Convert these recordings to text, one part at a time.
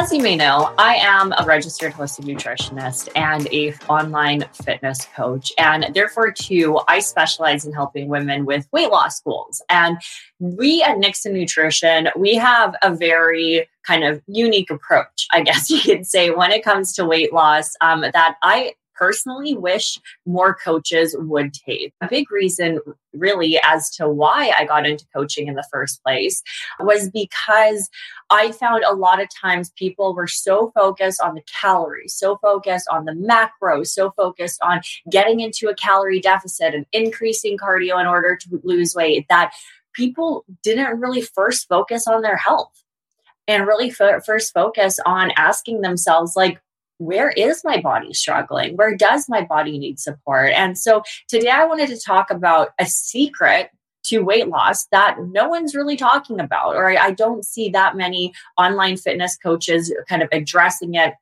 As you may know, I am a registered holistic nutritionist and a online fitness coach. And therefore, too, I specialize in helping women with weight loss goals. And we at Nixon Nutrition, we have a very kind of unique approach, I guess you could say, when it comes to weight loss um, that I personally wish more coaches would take. A big reason, really, as to why I got into coaching in the first place was because I found a lot of times people were so focused on the calories, so focused on the macros, so focused on getting into a calorie deficit and increasing cardio in order to lose weight that people didn't really first focus on their health and really first focus on asking themselves like where is my body struggling? Where does my body need support? And so today I wanted to talk about a secret to weight loss that no one's really talking about, or I don't see that many online fitness coaches kind of addressing it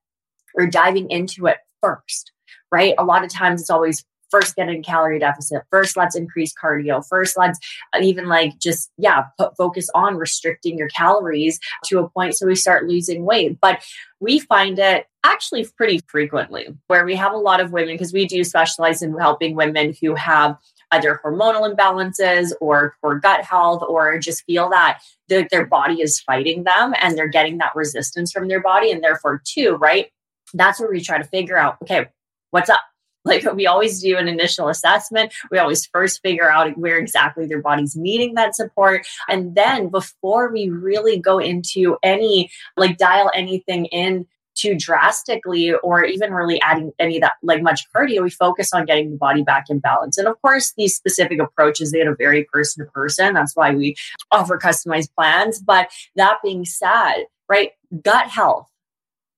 or diving into it first, right? A lot of times it's always first get in calorie deficit first let's increase cardio first let's uh, even like just yeah put focus on restricting your calories to a point so we start losing weight. But we find it actually pretty frequently where we have a lot of women because we do specialize in helping women who have either hormonal imbalances or poor gut health or just feel that the, their body is fighting them and they're getting that resistance from their body and therefore too right? That's where we try to figure out okay what's up like we always do an initial assessment, we always first figure out where exactly their body's needing that support. And then before we really go into any, like dial anything in too drastically or even really adding any that like much cardio we focus on getting the body back in balance. And of course these specific approaches they a very person to person. That's why we offer customized plans. But that being said right gut health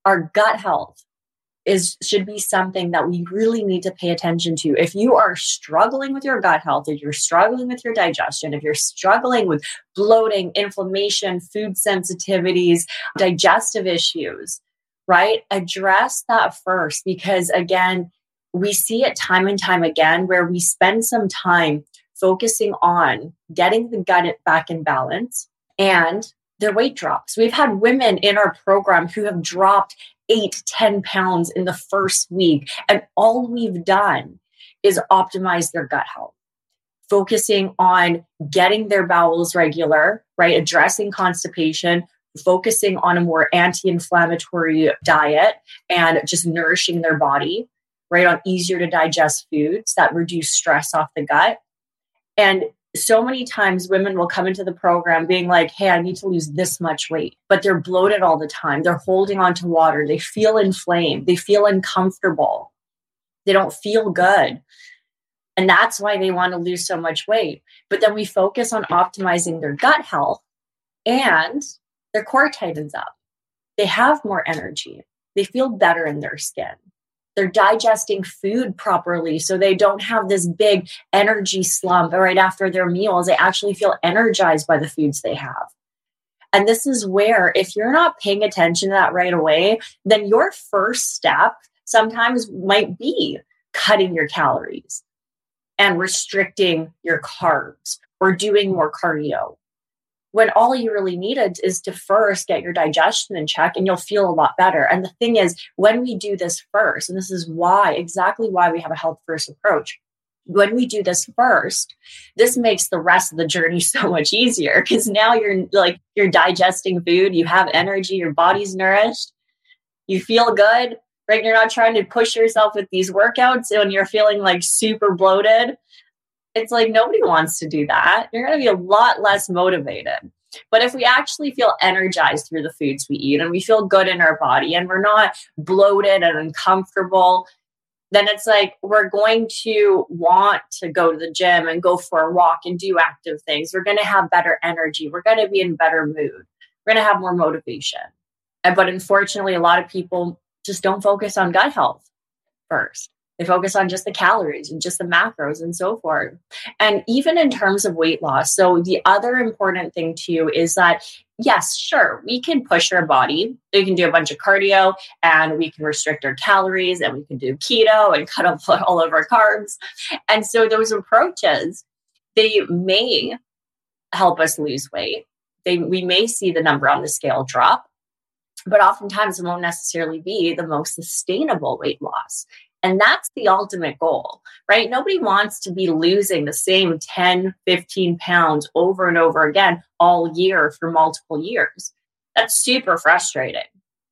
our gut health is should be something that we really need to pay attention to. If you are struggling with your gut health, if you're struggling with your digestion, if you're struggling with bloating, inflammation, food sensitivities, digestive issues, right? Address that first because again, we see it time and time again where we spend some time focusing on getting the gut back in balance and their weight drops. We've had women in our program who have dropped eight, 10 pounds in the first week. And all we've done is optimize their gut health, focusing on getting their bowels regular, right? Addressing constipation, focusing on a more anti inflammatory diet and just nourishing their body, right? On easier to digest foods that reduce stress off the gut. And so many times women will come into the program being like, hey, I need to lose this much weight, but they're bloated all the time. They're holding on to water. They feel inflamed. They feel uncomfortable. They don't feel good. And that's why they want to lose so much weight. But then we focus on optimizing their gut health and their core tightens up. They have more energy. They feel better in their skin they're digesting food properly so they don't have this big energy slump right after their meals. They actually feel energized by the foods they have. And this is where if you're not paying attention to that right away then your first step sometimes might be cutting your calories and restricting your carbs or doing more cardio when all you really needed is to first get your digestion in check and you'll feel a lot better. And the thing is, when we do this first, and this is why, exactly why we have a health first approach. When we do this first, this makes the rest of the journey so much easier because now you're like, you're digesting food, you have energy, your body's nourished, you feel good, right? You're not trying to push yourself with these workouts when you're feeling like super bloated it's like nobody wants to do that. You're going to be a lot less motivated. But if we actually feel energized through the foods we eat and we feel good in our body and we're not bloated and uncomfortable, then it's like we're going to want to go to the gym and go for a walk and do active things. We're going to have better energy. We're going to be in better mood. We're going to have more motivation. But unfortunately, a lot of people just don't focus on gut health first. They focus on just the calories and just the macros and so forth. And even in terms of weight loss, so the other important thing too is that yes, sure, we can push our body. We can do a bunch of cardio and we can restrict our calories and we can do keto and cut off all of our carbs. And so those approaches, they may help us lose weight. They, we may see the number on the scale drop, but oftentimes it won't necessarily be the most sustainable weight loss. And that's the ultimate goal, right? Nobody wants to be losing the same 10, 15 pounds over and over again all year for multiple years. That's super frustrating.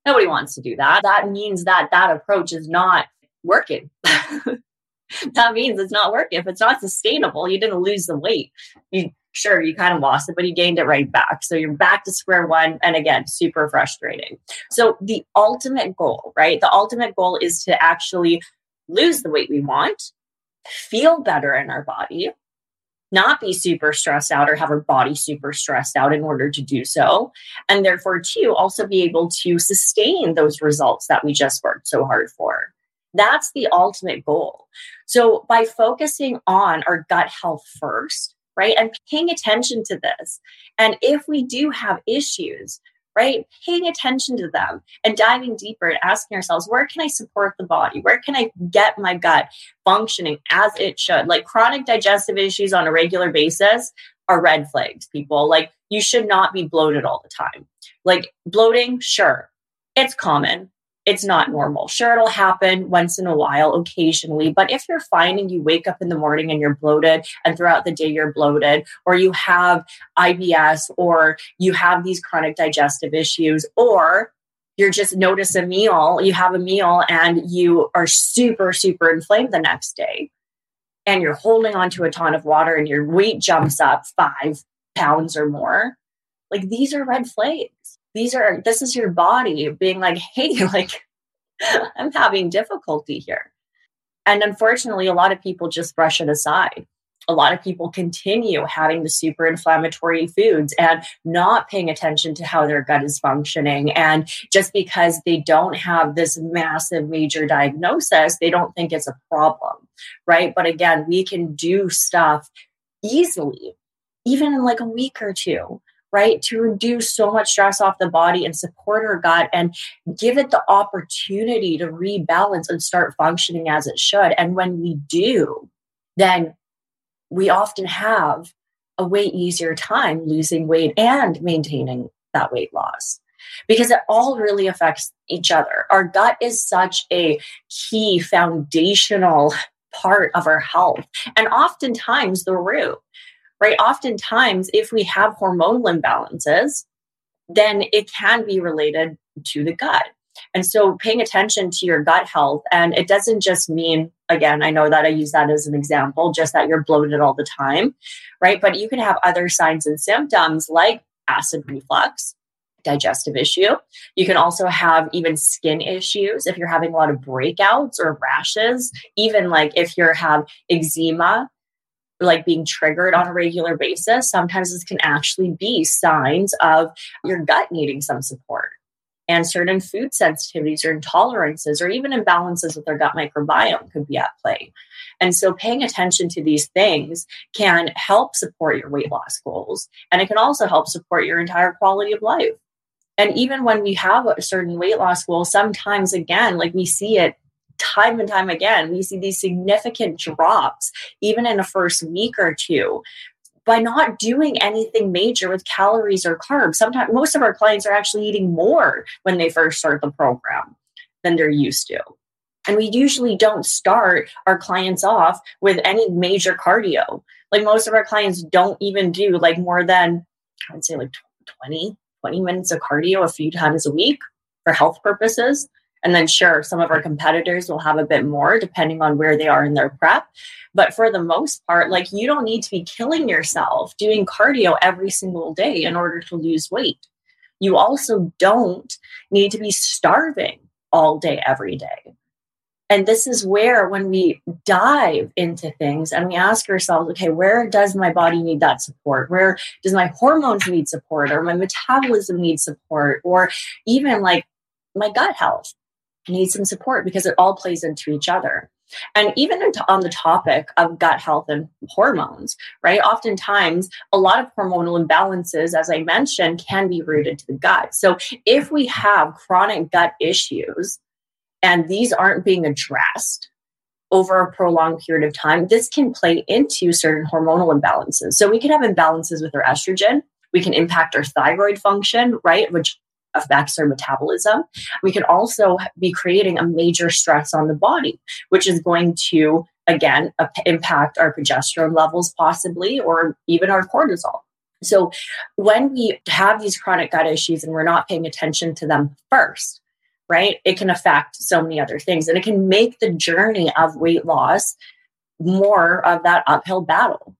Nobody wants to do that. That means that that approach is not working. that means it's not working. If it's not sustainable, you didn't lose the weight. You sure you kind of lost it, but you gained it right back. So you're back to square one. And again, super frustrating. So the ultimate goal, right? The ultimate goal is to actually lose the weight we want, feel better in our body, not be super stressed out or have our body super stressed out in order to do so. And therefore, too, also be able to sustain those results that we just worked so hard for. That's the ultimate goal. So, by focusing on our gut health first, right, and paying attention to this, and if we do have issues, right? Paying attention to them and diving deeper and asking ourselves, where can I support the body? Where can I get my gut functioning as it should? Like chronic digestive issues on a regular basis are red flags, people. Like you should not be bloated all the time. Like bloating, sure, it's common it's not normal. Sure, it'll happen once in a while, occasionally. But if you're finding you wake up in the morning and you're bloated, and throughout the day you're bloated, or you have IBS, or you have these chronic digestive issues, or you're just notice a meal, you have a meal and you are super, super inflamed the next day, and you're holding onto a ton of water and your weight jumps up five pounds or more, like these are red flags these are this is your body being like hey like i'm having difficulty here and unfortunately a lot of people just brush it aside a lot of people continue having the super inflammatory foods and not paying attention to how their gut is functioning. And just because they don't have this massive major diagnosis, they don't think it's a problem, right? But again, we can do stuff easily, even in like a week or two right? To reduce so much stress off the body and support our gut and give it the opportunity to rebalance and start functioning as it should. And when we do, then we often have a way easier time losing weight and maintaining that weight loss because it all really affects each other. Our gut is such a key foundational part of our health and oftentimes the root right? Oftentimes, if we have hormonal imbalances, then it can be related to the gut. And so paying attention to your gut health, and it doesn't just mean, again, I know that I use that as an example, just that you're bloated all the time, right? But you can have other signs and symptoms like acid reflux, digestive issue. You can also have even skin issues if you're having a lot of breakouts or rashes, even like if you have eczema like being triggered on a regular basis, sometimes this can actually be signs of your gut needing some support. And certain food sensitivities or intolerances or even imbalances with their gut microbiome could be at play. And so paying attention to these things can help support your weight loss goals. And it can also help support your entire quality of life. And even when we have a certain weight loss goal, sometimes again, like we see it time and time again, we see these significant drops, even in a first week or two, by not doing anything major with calories or carbs. Sometimes most of our clients are actually eating more when they first start the program than they're used to. And we usually don't start our clients off with any major cardio. Like most of our clients don't even do like more than, I'd say like 20, 20 minutes of cardio a few times a week for health purposes. And then, sure, some of our competitors will have a bit more depending on where they are in their prep. But for the most part, like you don't need to be killing yourself doing cardio every single day in order to lose weight. You also don't need to be starving all day, every day. And this is where, when we dive into things and we ask ourselves, okay, where does my body need that support? Where does my hormones need support or my metabolism need support? Or even like my gut health? Need some support because it all plays into each other. And even on the topic of gut health and hormones, right? Oftentimes, a lot of hormonal imbalances, as I mentioned, can be rooted to the gut. So if we have chronic gut issues and these aren't being addressed, over a prolonged period of time, this can play into certain hormonal imbalances. So we can have imbalances with our estrogen. We can impact our thyroid function, right? Which affects our metabolism. We can also be creating a major stress on the body, which is going to, again, impact our progesterone levels, possibly, or even our cortisol. So, when we have these chronic gut issues and we're not paying attention to them first, right, it can affect so many other things and it can make the journey of weight loss more of that uphill battle.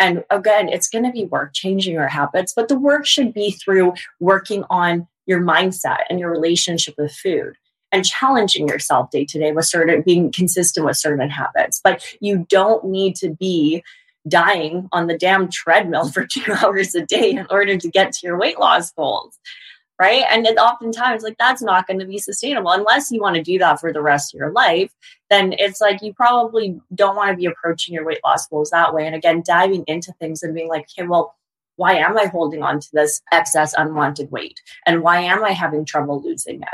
And again, it's going to be work changing your habits, but the work should be through working on your mindset and your relationship with food and challenging yourself day to day with certain being consistent with certain habits. But you don't need to be dying on the damn treadmill for two hours a day in order to get to your weight loss goals. Right. And it oftentimes, like, that's not going to be sustainable unless you want to do that for the rest of your life. Then it's like you probably don't want to be approaching your weight loss goals that way. And again, diving into things and being like, okay, well, why am I holding on to this excess unwanted weight? And why am I having trouble losing it?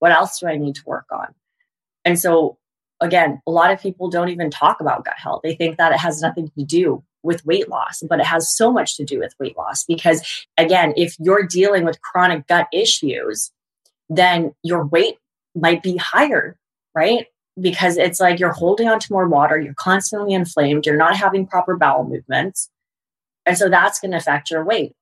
What else do I need to work on? And so, again, a lot of people don't even talk about gut health. They think that it has nothing to do with weight loss, but it has so much to do with weight loss because, again, if you're dealing with chronic gut issues, then your weight might be higher, right? Because it's like you're holding on to more water, you're constantly inflamed, you're not having proper bowel movements. And so that's going to affect your weight.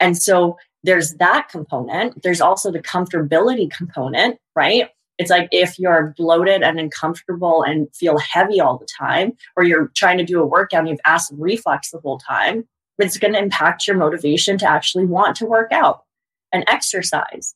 And so there's that component. There's also the comfortability component, right? It's like if you're bloated and uncomfortable and feel heavy all the time, or you're trying to do a workout and you've acid reflux the whole time, it's going to impact your motivation to actually want to work out and exercise.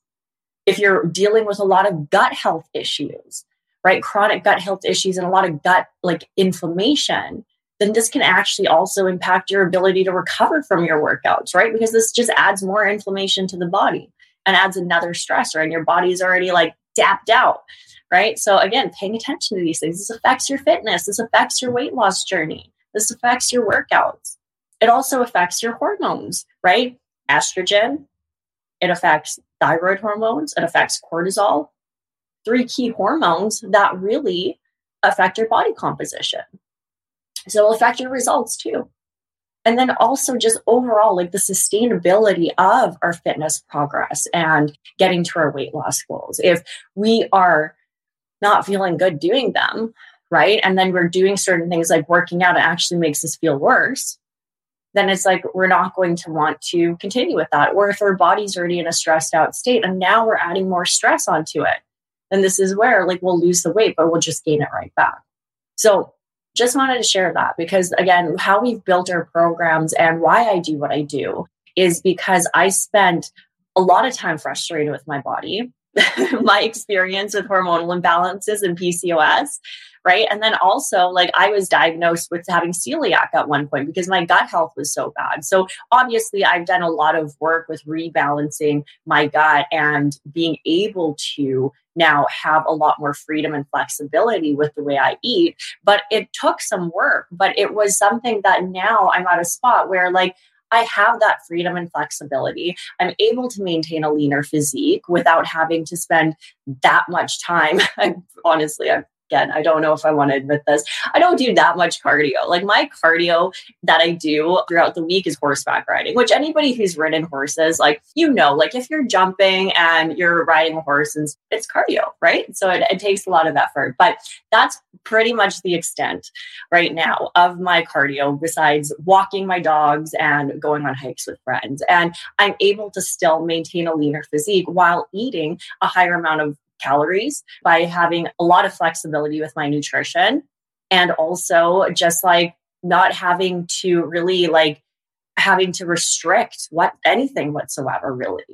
If you're dealing with a lot of gut health issues, right? Chronic gut health issues and a lot of gut like inflammation, then this can actually also impact your ability to recover from your workouts, right? Because this just adds more inflammation to the body and adds another stressor, and your body's already like dapped out, right? So, again, paying attention to these things. This affects your fitness, this affects your weight loss journey, this affects your workouts. It also affects your hormones, right? Estrogen, it affects thyroid hormones, it affects cortisol, three key hormones that really affect your body composition. So it'll affect your results too. And then also just overall, like the sustainability of our fitness progress and getting to our weight loss goals. If we are not feeling good doing them, right? And then we're doing certain things like working out, it actually makes us feel worse. Then it's like we're not going to want to continue with that. Or if our body's already in a stressed out state and now we're adding more stress onto it, then this is where like we'll lose the weight, but we'll just gain it right back. So just wanted to share that because, again, how we've built our programs and why I do what I do is because I spent a lot of time frustrated with my body, my experience with hormonal imbalances and PCOS, right? And then also, like, I was diagnosed with having celiac at one point because my gut health was so bad. So, obviously, I've done a lot of work with rebalancing my gut and being able to now have a lot more freedom and flexibility with the way I eat. But it took some work, but it was something that now I'm at a spot where, like, I have that freedom and flexibility. I'm able to maintain a leaner physique without having to spend that much time. honestly, I've again, I don't know if I want to admit this. I don't do that much cardio. Like my cardio that I do throughout the week is horseback riding, which anybody who's ridden horses, like, you know, like if you're jumping and you're riding a horse, and it's cardio, right? So it, it takes a lot of effort. But that's pretty much the extent right now of my cardio, besides walking my dogs and going on hikes with friends. And I'm able to still maintain a leaner physique while eating a higher amount of calories by having a lot of flexibility with my nutrition. And also just like not having to really like having to restrict what anything whatsoever really.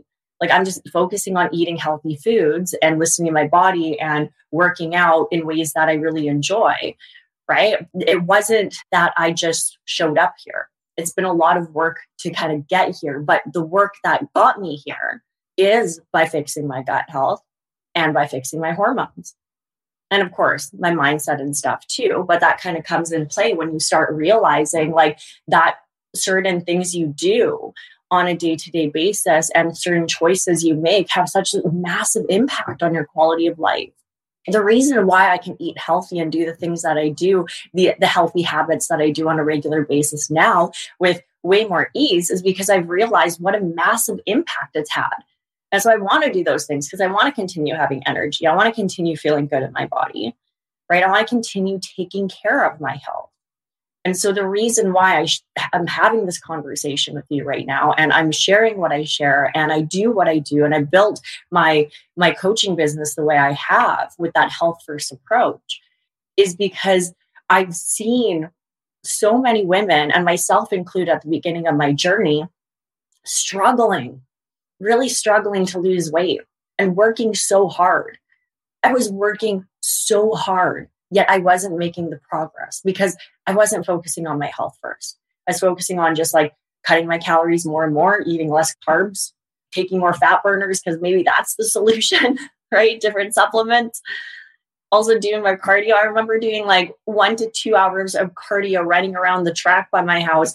Like i'm just focusing on eating healthy foods and listening to my body and working out in ways that i really enjoy right? It wasn't that i just showed up here. It's been a lot of work to kind of get here but the work that got me here is by fixing my gut health and by fixing my hormones. And of course, my mindset and stuff too. But that kind of comes in play when you start realizing like that certain things you do on a day to day basis and certain choices you make have such a massive impact on your quality of life. The reason why I can eat healthy and do the things that I do, the, the healthy habits that I do on a regular basis now with way more ease is because I've realized what a massive impact it's had. And so I want to do those things because I want to continue having energy. I want to continue feeling good in my body, right? I want to continue taking care of my health. And so the reason why I sh- I'm having this conversation with you right now and I'm sharing what I share and I do what I do and I built my my coaching business the way I have with that health first approach is because I've seen so many women and myself included at the beginning of my journey struggling really struggling to lose weight and working so hard. I was working so hard yet I wasn't making the progress because I wasn't focusing on my health first. I was focusing on just like cutting my calories more and more, eating less carbs, taking more fat burners because maybe that's the solution, right? Different supplements. Also doing my cardio. I remember doing like one to two hours of cardio running around the track by my house,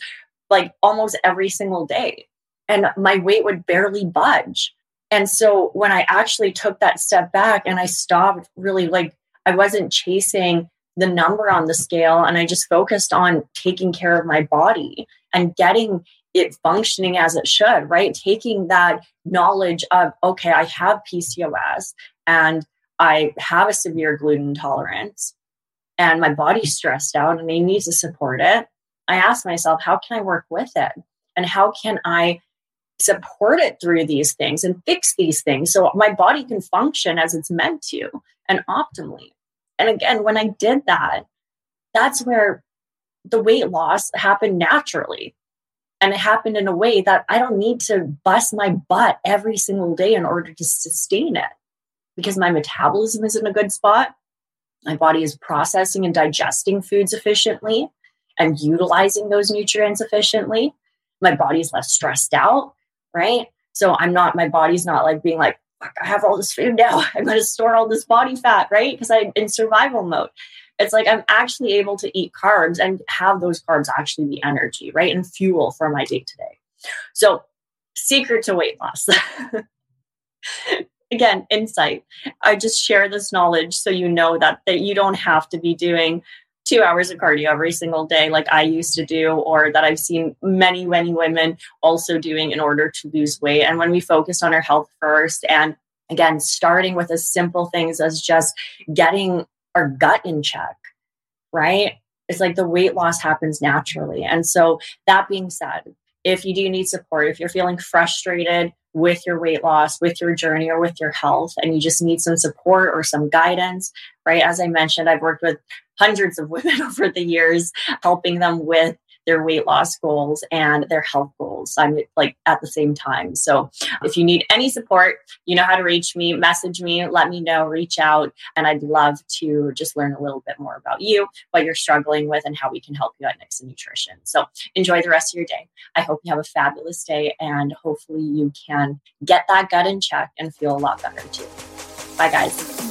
like almost every single day. And my weight would barely budge. And so when I actually took that step back and I stopped really like I wasn't chasing the number on the scale and I just focused on taking care of my body and getting it functioning as it should, right? Taking that knowledge of, okay, I have PCOS and I have a severe gluten intolerance and my body's stressed out and I need to support it. I asked myself, how can I work with it? And how can I support it through these things and fix these things so my body can function as it's meant to and optimally. And again, when I did that, that's where the weight loss happened naturally. And it happened in a way that I don't need to bust my butt every single day in order to sustain it because my metabolism is in a good spot. My body is processing and digesting foods efficiently and utilizing those nutrients efficiently. My body's less stressed out right? So I'm not, my body's not like being like, fuck, I have all this food now. I'm going to store all this body fat, right? Because I'm in survival mode. It's like I'm actually able to eat carbs and have those carbs actually be energy, right? And fuel for my day to day. So, secret to weight loss. Again, insight. I just share this knowledge so you know that that you don't have to be doing two hours of cardio every single day, like I used to do, or that I've seen many, many women also doing in order to lose weight. And when we focus on our health first, and again, starting with as simple things as just getting our gut in check, right? It's like the weight loss happens naturally. And so, that being said, if you do need support, if you're feeling frustrated with your weight loss, with your journey, or with your health, and you just need some support or some guidance, right? As I mentioned, I've worked with hundreds of women over the years, helping them with their weight loss goals and their health goals. I'm like at the same time. So if you need any support, you know how to reach me, message me, let me know, reach out. And I'd love to just learn a little bit more about you, what you're struggling with, and how we can help you at Nixon Nutrition. So enjoy the rest of your day. I hope you have a fabulous day and hopefully you can get that gut in check and feel a lot better too. Bye, guys.